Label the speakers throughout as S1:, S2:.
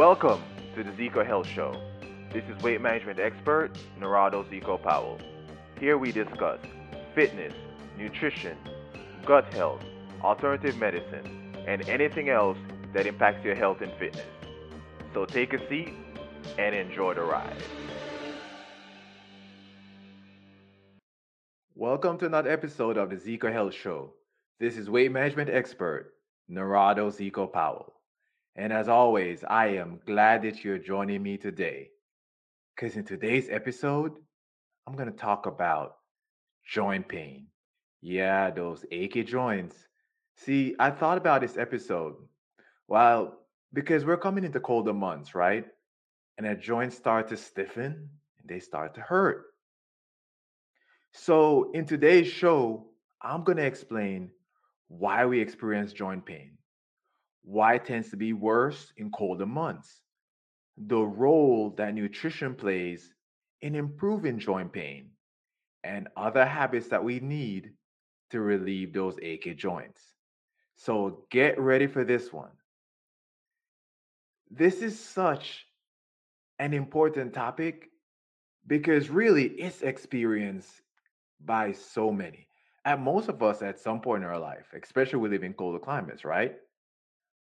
S1: Welcome to the Zeco Health Show. This is weight management expert Narado Zeco Powell. Here we discuss fitness, nutrition, gut health, alternative medicine, and anything else that impacts your health and fitness. So take a seat and enjoy the ride. Welcome to another episode of the Zeco Health Show. This is weight management expert Narado Zeco Powell. And as always, I am glad that you're joining me today. Because in today's episode, I'm going to talk about joint pain. Yeah, those achy joints. See, I thought about this episode. Well, because we're coming into colder months, right? And our joints start to stiffen and they start to hurt. So, in today's show, I'm going to explain why we experience joint pain why it tends to be worse in colder months, the role that nutrition plays in improving joint pain, and other habits that we need to relieve those achy joints. So get ready for this one. This is such an important topic because really it's experienced by so many. And most of us at some point in our life, especially we live in colder climates, right?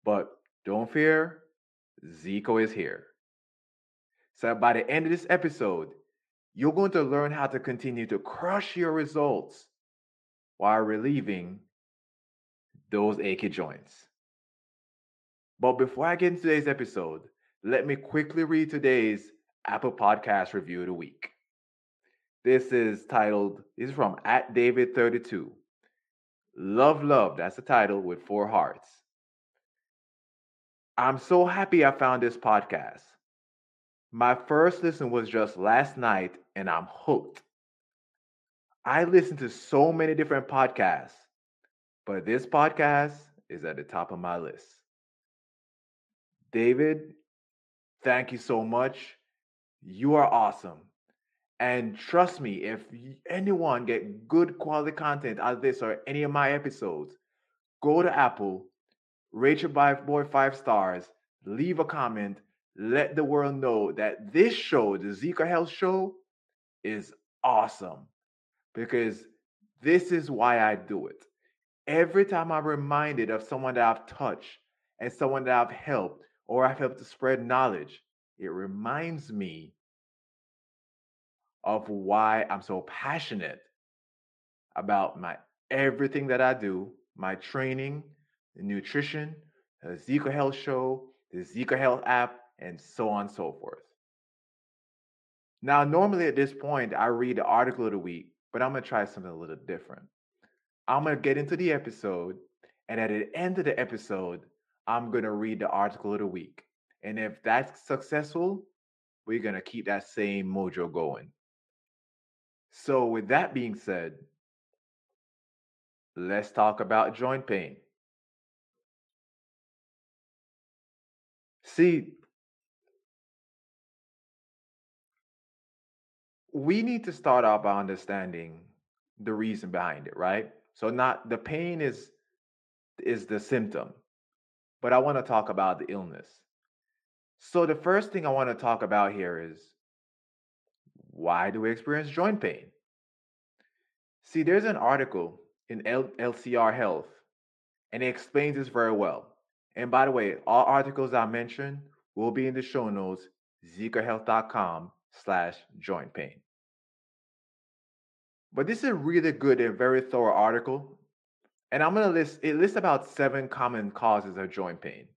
S1: But don't fear, Zeco is here. So by the end of this episode, you're going to learn how to continue to crush your results while relieving those achy joints. But before I get into today's episode, let me quickly read today's Apple Podcast review of the week. This is titled, this is from at David32. Love, love, that's the title with four hearts. I'm so happy I found this podcast. My first listen was just last night, and I'm hooked. I listen to so many different podcasts, but this podcast is at the top of my list. David, thank you so much. You are awesome. And trust me, if anyone get good quality content out of this or any of my episodes, go to Apple rate your boy five stars, leave a comment, let the world know that this show, the Zeco Health Show, is awesome because this is why I do it. Every time I'm reminded of someone that I've touched and someone that I've helped or I've helped to spread knowledge, it reminds me of why I'm so passionate about my everything that I do, my training, nutrition, uh, the Zeco Health Show, the Zeco Health app, and so on and so forth. Now, normally at this point, I read the article of the week, but I'm going to try something a little different. I'm going to get into the episode, and at the end of the episode, I'm going to read the article of the week. And if that's successful, we're going to keep that same mojo going. So, with that being said, let's talk about joint pain. See, we need to start out by understanding the reason behind it, right? So not the pain is is the symptom, but I want to talk about the illness. So the first thing I want to talk about here is why do we experience joint pain? See, there's an article in L- LCR Health, and it explains this very well. And by the way, all articles I mentioned will be in the show notes, zecohealth.com slash joint pain. But this is a really good and very thorough article. And I'm going to list, it lists about seven common causes of joint pain.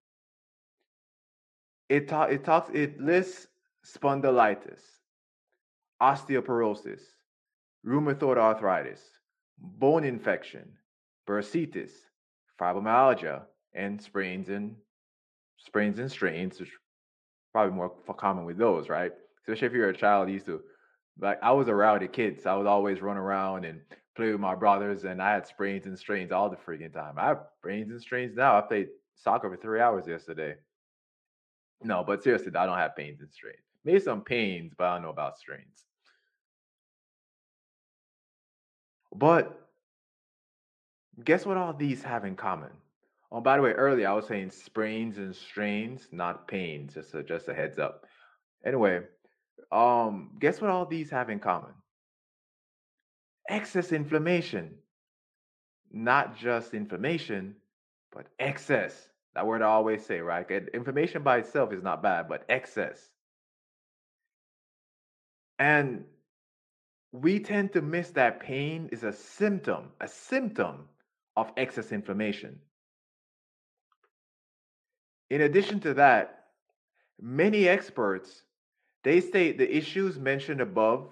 S1: It, ta- it talks, it lists spondylitis, osteoporosis, rheumatoid arthritis, bone infection, bursitis, fibromyalgia, and sprains and sprains and strains, which probably more common with those, right? Especially if you're a child, used to like I was a rowdy kid, so I would always run around and play with my brothers, and I had sprains and strains all the freaking time. I have sprains and strains now. I played soccer for three hours yesterday. No, but seriously, I don't have pains and strains. Maybe some pains, but I don't know about strains. But guess what all these have in common? Oh, by the way, earlier I was saying sprains and strains, not pains. Just a, just a heads up. Anyway, um, guess what all these have in common? Excess inflammation. Not just inflammation, but excess. That word I always say, right? Inflammation by itself is not bad, but excess. And we tend to miss that pain is a symptom, a symptom of excess inflammation. In addition to that, many experts they state the issues mentioned above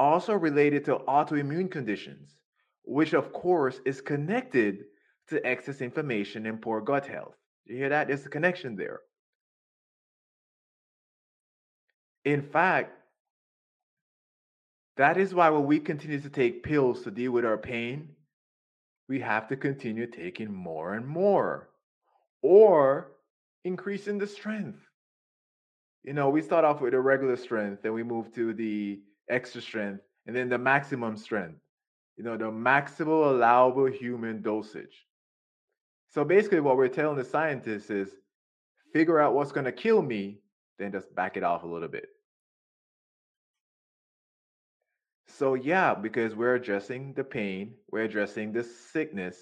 S1: also related to autoimmune conditions, which of course is connected to excess inflammation and poor gut health. You hear that? There's a connection there. In fact, that is why when we continue to take pills to deal with our pain, we have to continue taking more and more or increasing the strength. You know, we start off with a regular strength, then we move to the extra strength, and then the maximum strength. You know, the maximal allowable human dosage. So basically, what we're telling the scientists is figure out what's going to kill me, then just back it off a little bit. So, yeah, because we're addressing the pain, we're addressing the sickness.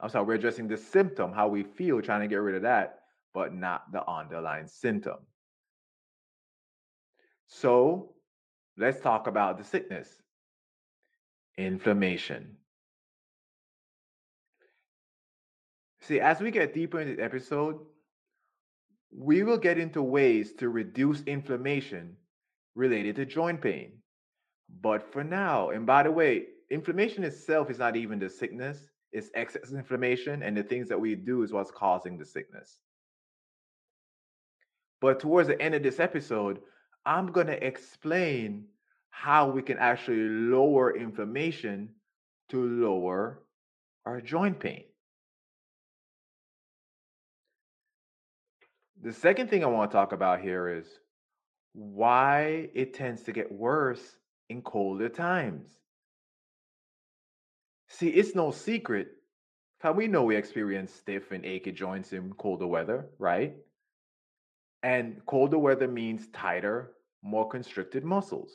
S1: I'm sorry, we're addressing the symptom, how we feel, trying to get rid of that, but not the underlying symptom. So, let's talk about the sickness inflammation. See, as we get deeper in the episode, we will get into ways to reduce inflammation related to joint pain. But for now, and by the way, inflammation itself is not even the sickness, it's excess inflammation, and the things that we do is what's causing the sickness. But towards the end of this episode, I'm going to explain how we can actually lower inflammation to lower our joint pain. The second thing I want to talk about here is why it tends to get worse in colder times. See, it's no secret how we know we experience stiff and achy joints in colder weather, right? And colder weather means tighter, more constricted muscles.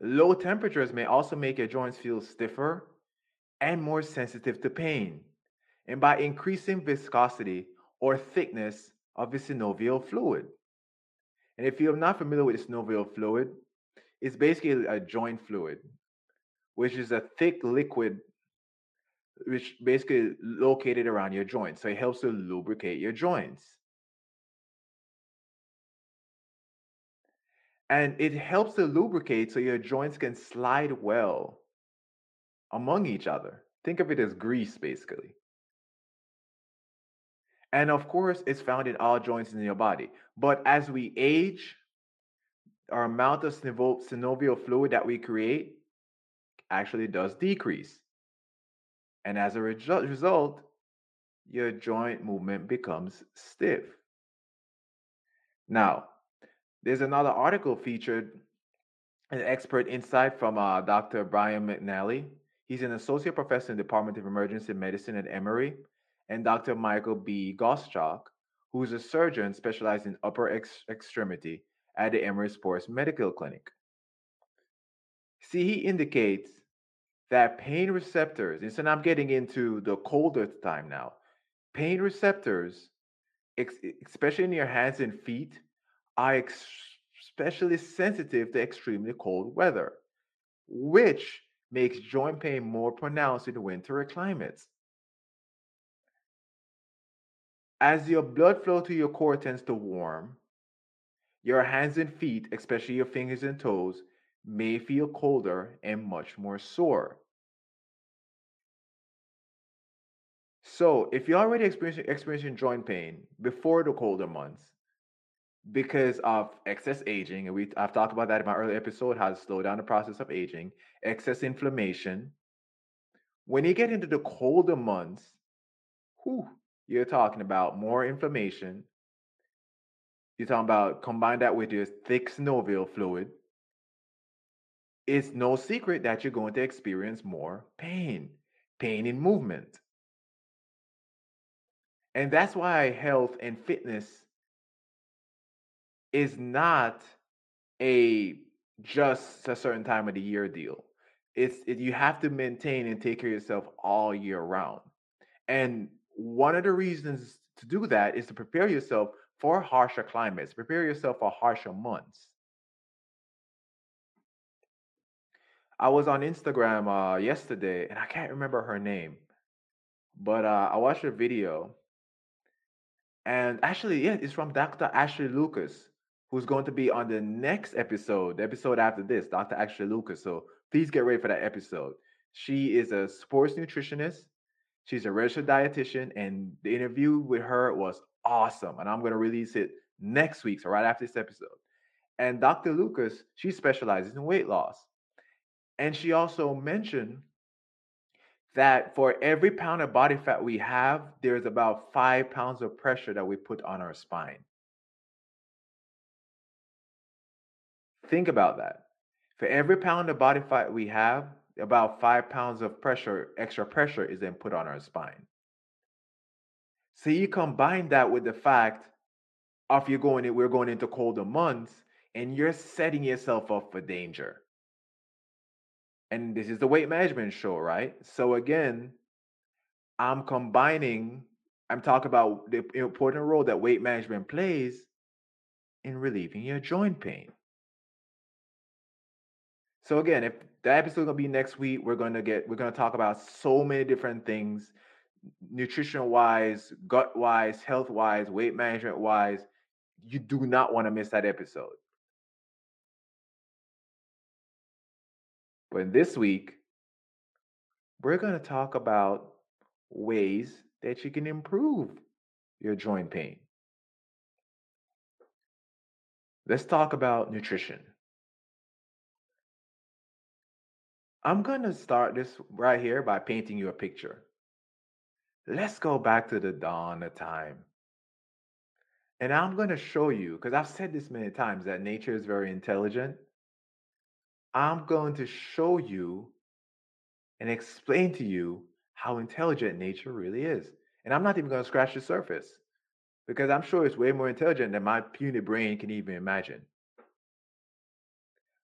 S1: Low temperatures may also make your joints feel stiffer and more sensitive to pain and by increasing viscosity or thickness of the synovial fluid. And if you're not familiar with the synovial fluid, it's basically a joint fluid, which is a thick liquid which basically located around your joints. So it helps to lubricate your joints. And it helps to lubricate so your joints can slide well among each other. Think of it as grease, basically. And of course, it's found in all joints in your body. But as we age, our amount of synovial fluid that we create actually does decrease. And as a result, your joint movement becomes stiff. Now, there's another article featured an expert insight from uh, Dr. Bryan McNally. He's an associate professor in the Department of Emergency Medicine at Emory and Dr. Michael B. Gottschalk, who is a surgeon specialized in upper ex- extremity at the Emory Sports Medical Clinic. See, he indicates that pain receptors, and so now I'm getting into the colder time now, pain receptors, ex- especially in your hands and feet, are ex- especially sensitive to extremely cold weather, which makes joint pain more pronounced in winter climates. As your blood flow to your core tends to warm, your hands and feet, especially your fingers and toes, may feel colder and much more sore. So, if you're already experiencing, experiencing joint pain before the colder months because of excess aging, and we I've talked about that in my earlier episode, how to slow down the process of aging, excess inflammation. When you get into the colder months, whew, you're talking about more inflammation. You're talking about combine that with your thick synovial fluid. It's no secret that you're going to experience more pain. pain in movement. And that's why health and fitness is not a just a certain time of the year deal. It's it, you have to maintain and take care of yourself all year round. And one of the reasons to do that is to prepare yourself for harsher climates, prepare yourself for harsher months. I was on Instagram uh, yesterday, and I can't remember her name, but uh, I watched a video, and actually, yeah, it's from Dr. Ashley Lucas, who's going to be on the next episode, the episode after this, Dr. Ashley Lucas. So please get ready for that episode. She is a sports nutritionist. She's a registered dietitian, and the interview with her was awesome. And I'm going to release it next week, so right after this episode. And Dr. Lucas, she specializes in weight loss. And she also mentioned that for every pound of body fat we have, there's about five pounds of pressure that we put on our spine. Think about that. For every pound of body fat we have, about five pounds of pressure, extra pressure, is then put on our spine. So you combine that with the fact of you're going, we're going into colder months, and you're setting yourself up for danger and this is the weight management show, right? So again, I'm combining, I'm talking about the important role that weight management plays in relieving your joint pain. So again, if the episode gonna be next week, we're gonna get we're gonna talk about so many different things, nutrition wise, gut wise, health wise, weight management wise. You do not want to miss that episode. But this week, we're to talk about ways that you can improve your joint pain. Let's talk about nutrition. I'm going to start this right here by painting you a picture. Let's go back to the dawn of time. And I'm going to show you, because I've said this many times, that nature is very intelligent. I'm going to show you and explain to you how intelligent nature really is. And I'm not even going to scratch the surface because I'm sure it's way more intelligent than my puny brain can even imagine.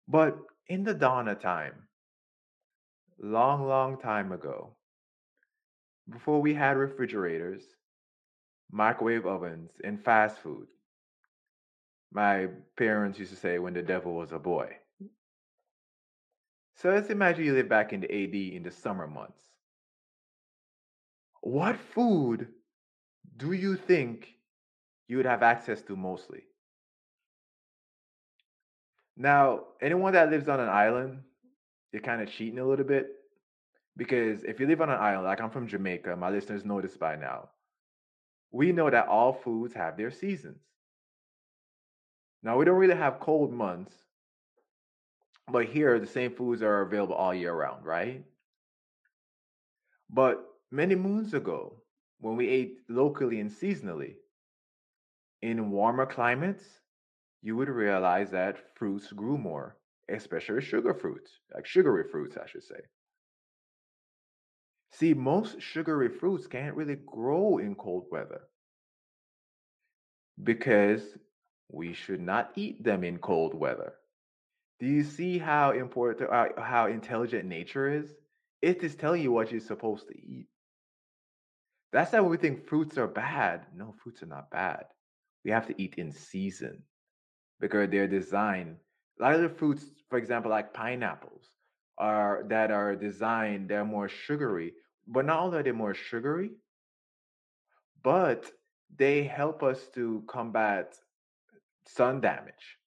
S1: But in the dawn of time, long, long time ago, before we had refrigerators, microwave ovens, and fast food, my parents used to say when the devil was a boy. So let's imagine you live back in the AD in the summer months. What food do you think you would have access to mostly? Now, anyone that lives on an island, you're kind of cheating a little bit. Because if you live on an island, like I'm from Jamaica, my listeners know this by now. We know that all foods have their seasons. Now, we don't really have cold months but here, the same foods are available all year round, right? But many moons ago, when we ate locally and seasonally, in warmer climates, you would realize that fruits grew more, especially sugar fruits, like sugary fruits, I should say. See, most sugary fruits can't really grow in cold weather because we should not eat them in cold weather. Do you see how important, uh, how intelligent nature is? It is telling you what you're supposed to eat. That's why we think fruits are bad. No, fruits are not bad. We have to eat in season because they're designed. A lot of the fruits, for example, like pineapples, are that are designed. They're more sugary, but not only are they more sugary, but they help us to combat sun damage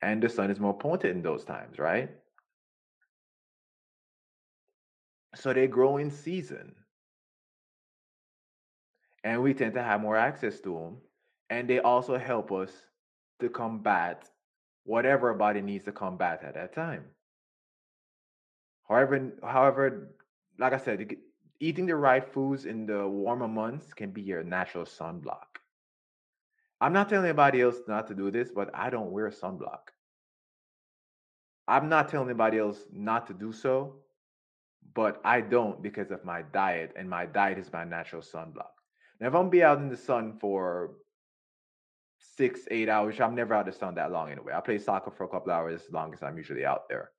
S1: and the sun is more pointed in those times, right? So they grow in season. And we tend to have more access to them. And they also help us to combat whatever our body needs to combat at that time. However, however, like I said, eating the right foods in the warmer months can be your natural sunblock. I'm not telling anybody else not to do this, but I don't wear sunblock. I'm not telling anybody else not to do so, but I don't because of my diet, and my diet is my natural sunblock. Now, if I'm be out in the sun for six, eight hours, I'm never out in the sun that long anyway. I play soccer for a couple hours as long as I'm usually out there.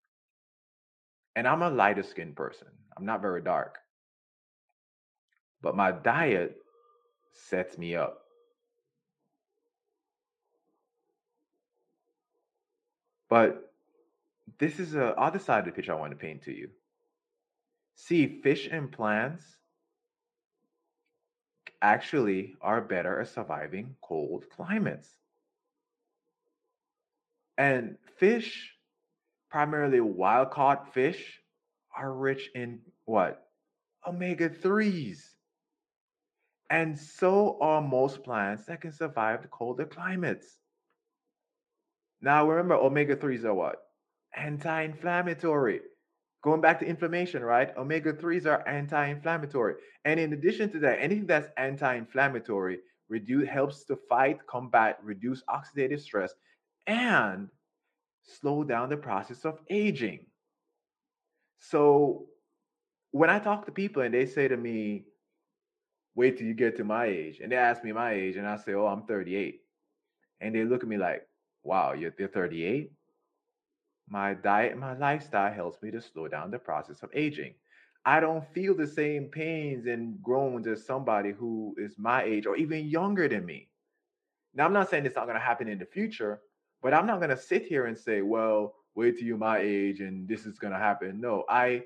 S1: And I'm a lighter skinned person. I'm not very dark. But my diet sets me up. But this is the other side of the picture I want to paint to you. See, fish and plants actually are better at surviving cold climates. And fish, primarily wild caught fish, are rich in what? Omega 3s. And so are most plants that can survive the colder climates. Now, remember, omega 3s are what? Anti inflammatory. Going back to inflammation, right? Omega 3s are anti inflammatory. And in addition to that, anything that's anti inflammatory reduce, helps to fight, combat, reduce oxidative stress, and slow down the process of aging. So when I talk to people and they say to me, wait till you get to my age, and they ask me my age, and I say, oh, I'm 38. And they look at me like, wow, you're, you're 38? My diet and my lifestyle helps me to slow down the process of aging. I don't feel the same pains and groans as somebody who is my age or even younger than me. Now, I'm not saying it's not going to happen in the future, but I'm not going to sit here and say, well, wait till you're my age and this is going to happen. No, I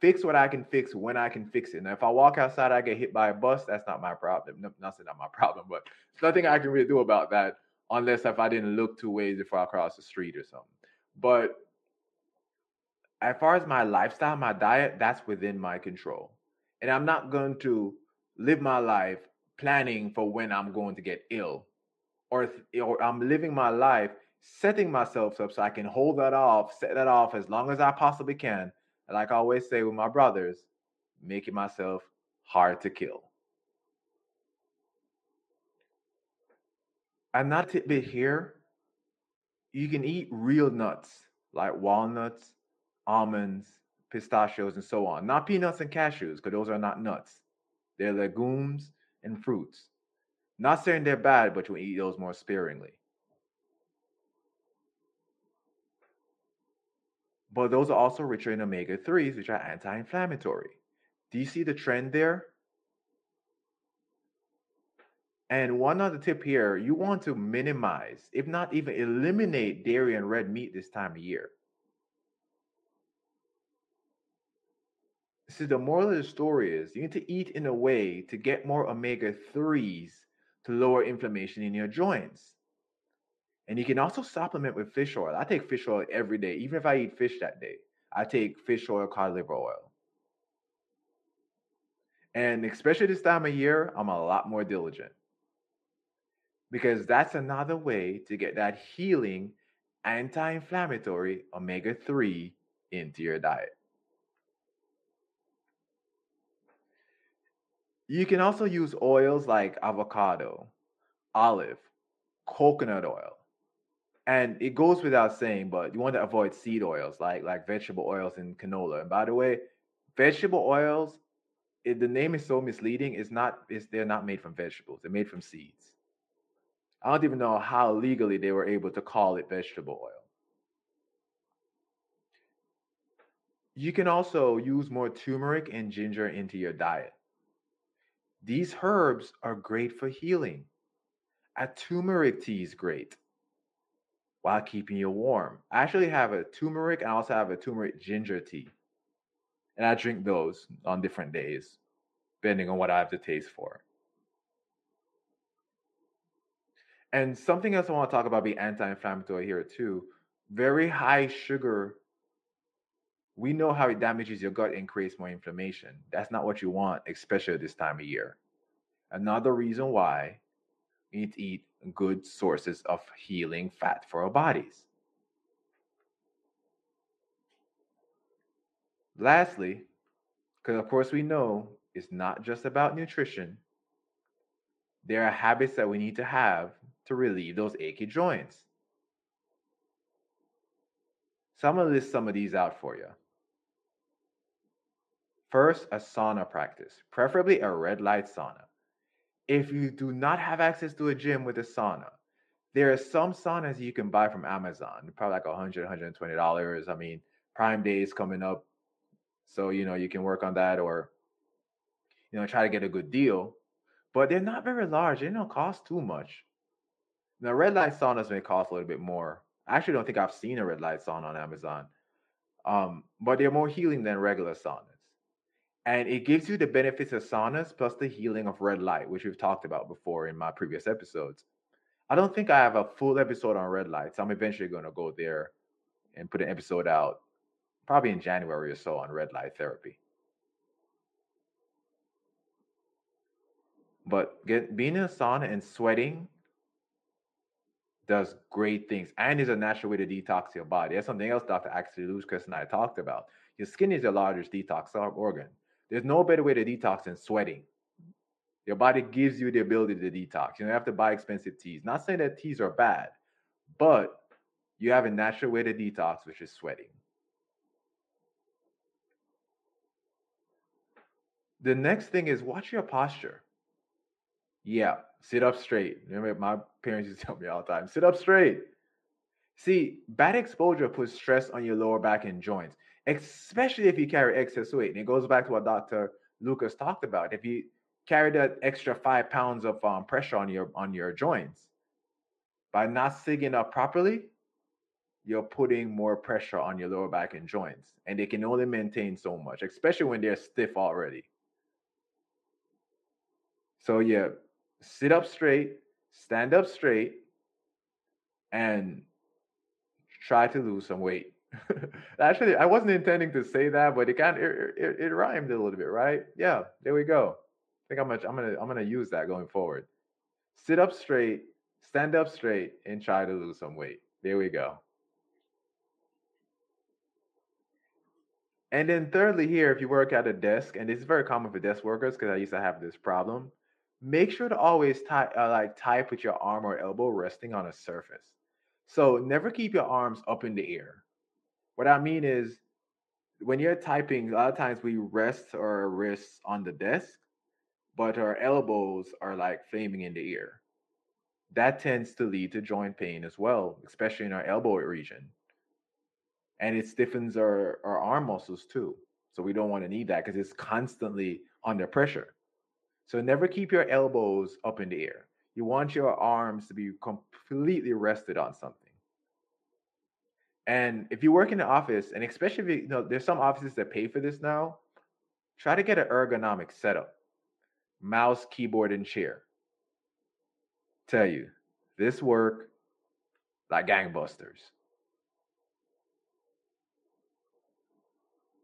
S1: fix what I can fix when I can fix it. Now, if I walk outside, I get hit by a bus, that's not my problem. No, not saying not my problem, but there's nothing I can really do about that unless if I didn't look two ways before I cross the street or something. But as far as my lifestyle, my diet, that's within my control. And I'm not going to live my life planning for when I'm going to get ill or, or I'm living my life setting myself up so I can hold that off, set that off as long as I possibly can. And like I always say with my brothers, making myself hard to kill. Another tidbit here you can eat real nuts like walnuts, almonds, pistachios, and so on. Not peanuts and cashews, because those are not nuts. They're legumes and fruits. Not saying they're bad, but you eat those more sparingly. But those are also richer in omega 3s, which are anti inflammatory. Do you see the trend there? And one other tip here you want to minimize, if not even eliminate, dairy and red meat this time of year. See, the moral of the story is you need to eat in a way to get more omega 3s to lower inflammation in your joints. And you can also supplement with fish oil. I take fish oil every day, even if I eat fish that day. I take fish oil, cod liver oil. And especially this time of year, I'm a lot more diligent because that's another way to get that healing anti inflammatory omega 3 into your diet. You can also use oils like avocado, olive, coconut oil. And it goes without saying, but you want to avoid seed oils like like vegetable oils and canola. And by the way, vegetable oils, it, the name is so misleading. It's not. It's they're not made from vegetables. They're made from seeds. I don't even know how legally they were able to call it vegetable oil. You can also use more turmeric and ginger into your diet. These herbs are great for healing. A turmeric tea is great while keeping you warm. I actually have a turmeric and I also have a turmeric ginger tea. And I drink those on different days, depending on what I have the taste for. And something else I want to talk about be anti-inflammatory here too. Very high sugar we know how it damages your gut and creates more inflammation. That's not what you want, especially this time of year. Another reason why we need to eat good sources of healing fat for our bodies. Lastly, because of course we know it's not just about nutrition, there are habits that we need to have to relieve those achy joints. So I'm going to list some of these out for you. First, a sauna practice, preferably a red light sauna. If you do not have access to a gym with a sauna, there are some saunas you can buy from Amazon, probably like 100 $120. I mean, Prime Day is coming up. So, you know, you can work on that or, you know, try to get a good deal. But they're not very large. They don't cost too much. Now, red light saunas may cost a little bit more. I actually don't think I've seen a red light sauna on Amazon. Um, but they're more healing than regular saunas. And it gives you the benefits of saunas plus the healing of red light, which we've talked about before in my previous episodes. I don't think I have a full episode on red lights. I'm eventually going to go there and put an episode out probably in January or so on red light therapy. But get, being in a sauna and sweating does great things and is a natural way to detox your body. That's something else Dr. Ashley Lucas and I talked about. Your skin is your largest detox organ. There's no better way to detox than sweating. Your body gives you the ability to detox. You don't have to buy expensive teas. Not saying that teas are bad, but you have a natural way to detox, which is sweating. The next thing is watch your posture. Yeah, sit up straight. Remember, my parents used to tell me all the time sit up straight. See, bad exposure puts stress on your lower back and joints, especially if you carry excess weight. And it goes back to what Dr. Lucas talked about. If you carry that extra five pounds of um, pressure on your on your joints by not sitting up properly, you're putting more pressure on your lower back and joints, and they can only maintain so much, especially when they're stiff already. So yeah, sit up straight, stand up straight, and try to lose some weight. Actually, I wasn't intending to say that, but it kind of it, it, it, rhymed a little bit, right? Yeah, there we go. I think I'm gonna I'm gonna I'm gonna use that going forward. Sit up straight, stand up straight, and try to lose some weight. There we go. And then thirdly, here, if you work at a desk, and this is very common for desk workers because I used to have this problem make sure to always tie uh, like type with your arm or elbow resting on a surface. So never keep your arms up in the air. What I mean is when you're typing, a lot of times we rest our wrists on the desk, but our elbows are like flaming in the air. That tends to lead to joint pain as well, especially in our elbow region. And it stiffens our, our arm muscles too. So we don't want to need that because it's constantly under pressure. So never keep your elbows up in the air. You want your arms to be completely rested on something. And if you work in the office, and especially if you, you know, there's some offices that pay for this now, try to get an ergonomic setup mouse, keyboard, and chair. Tell you, this work like gangbusters.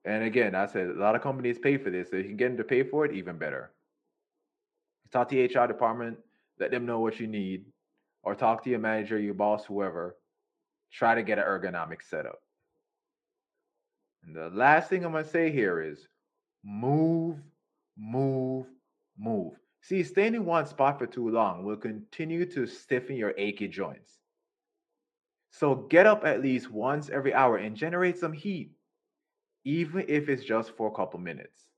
S1: And again, I said a lot of companies pay for this. So you can get them to pay for it, even better. Talk to the HR department, let them know what you need, or talk to your manager, your boss, whoever. Try to get an ergonomic setup. And the last thing I'm going to say here is move, move, move. See, staying in one spot for too long will continue to stiffen your achy joints. So get up at least once every hour and generate some heat, even if it's just for a couple minutes.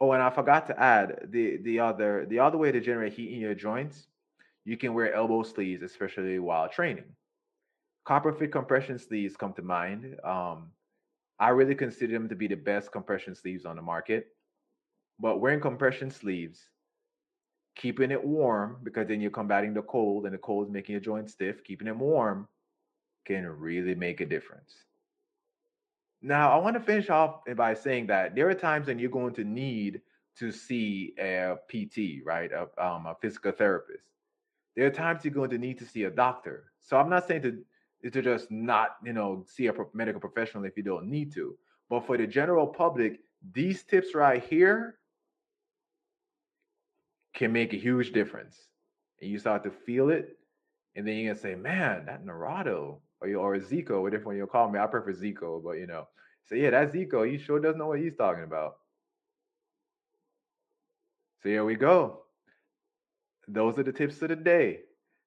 S1: Oh, and I forgot to add the the other the other way to generate heat in your joints, you can wear elbow sleeves, especially while training. Copper fit compression sleeves come to mind. Um, I really consider them to be the best compression sleeves on the market. But wearing compression sleeves, keeping it warm because then you're combating the cold, and the cold is making your joints stiff. Keeping it warm can really make a difference. Now, I want to finish off by saying that there are times when you're going to need to see a PT, right? A, um, a physical therapist. There are times you're going to need to see a doctor. So I'm not saying to, to just not, you know, see a medical professional if you don't need to. But for the general public, these tips right here can make a huge difference. And you start to feel it. And then you're to say, man, that Narado, or you or Zeco, whatever one you'll call me. I prefer Zeco, but you know. So yeah, that Zeco. He sure doesn't know what he's talking about. So here we go. Those are the tips of the day.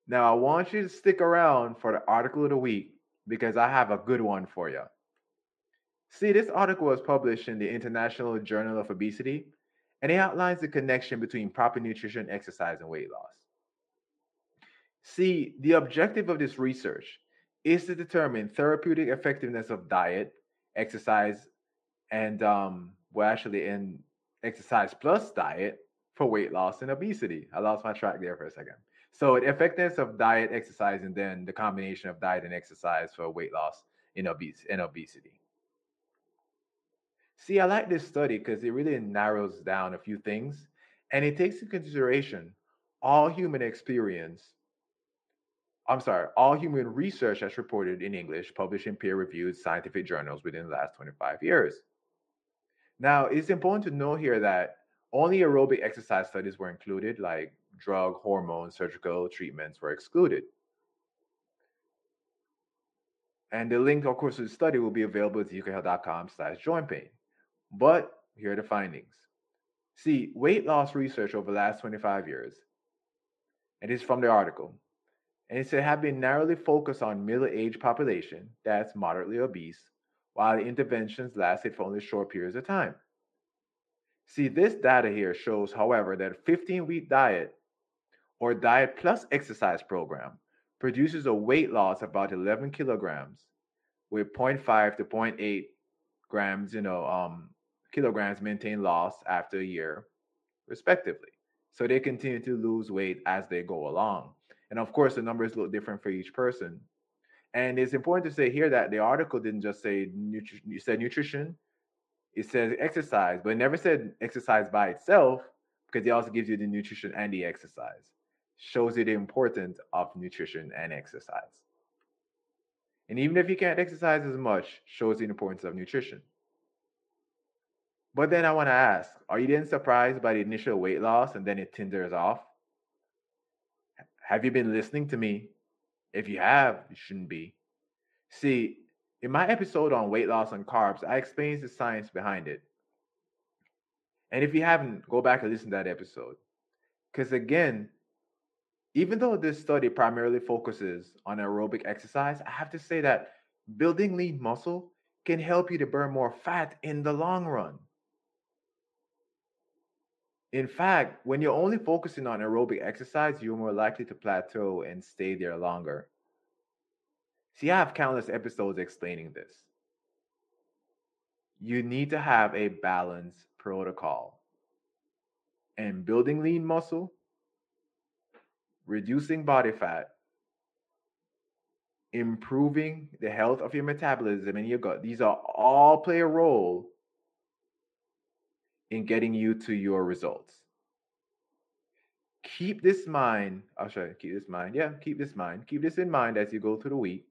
S1: Now I want you to stick around for the article of the week because I have a good one for you. See, this article was published in the International Journal of Obesity, and it outlines the connection between proper nutrition, exercise, and weight loss. See, the objective of this research is to determine therapeutic effectiveness of diet, exercise, and um, well, actually, in exercise plus diet for weight loss and obesity. I lost my track there for a second. So, the effectiveness of diet, exercise, and then the combination of diet and exercise for weight loss in, obes- in obesity. See, I like this study because it really narrows down a few things and it takes into consideration all human experience. I'm sorry, all human research that's reported in English, published in peer reviewed scientific journals within the last 25 years. Now, it's important to know here that only aerobic exercise studies were included, like drug, hormone, surgical treatments were excluded. And the link, of course, to the study will be available at zecohealth.com slash joint pain. But here are the findings. See, weight loss research over the last 25 years, and it's from the article, and it said have been narrowly focused on middle-aged population that's moderately obese, while the interventions lasted for only short periods of time. See, this data here shows, however, that a 15-week diet or diet plus exercise program produces a weight loss of about 11 kilograms with 0.5 to 0.8 grams, you know, um, kilograms maintained loss after a year, respectively. So they continue to lose weight as they go along. And of course, the numbers look different for each person. And it's important to say here that the article didn't just say nutri- said nutrition, it says exercise, but it never said exercise by itself because it also gives you the nutrition and the exercise. Shows you the importance of nutrition and exercise. And even if you can't exercise as much, shows the importance of nutrition. But then I want to ask, are you then surprised by the initial weight loss and then it tinders off? Have you been listening to me? If you have, you shouldn't be. See, in my episode on weight loss and carbs, I explained the science behind it. And if you haven't, go back and listen to that episode. Because again, even though this study primarily focuses on aerobic exercise, I have to say that building lean muscle can help you to burn more fat in the long run. In fact, when you're only focusing on aerobic exercise, you're more likely to plateau and stay there longer. See, I have countless episodes explaining this. You need to have a balanced protocol. And building lean muscle, reducing body fat, improving the health of your metabolism and your gut, these are all play a role in getting you to your results. Keep this mind. I'll show you. Keep this mind. Yeah, keep this mind. Keep this in mind as you go through the week.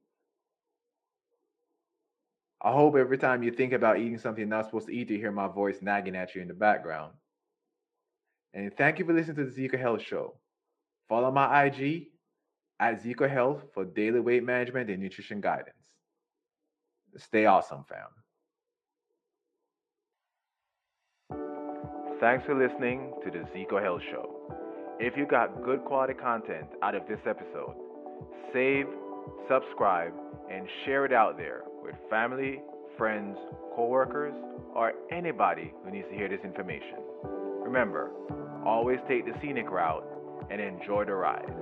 S1: I hope every time you think about eating something you're not supposed to eat, you hear my voice nagging at you in the background. And thank you for listening to the Zeco Health Show. Follow my IG at Zeco Health for daily weight management and nutrition guidance. Stay awesome, fam. Thanks for listening to the Zeco Health Show. If you got good quality content out of this episode, save, subscribe, and share it out there with family, friends, coworkers, or anybody who needs to hear this information. Remember, always take the scenic route and enjoy the ride.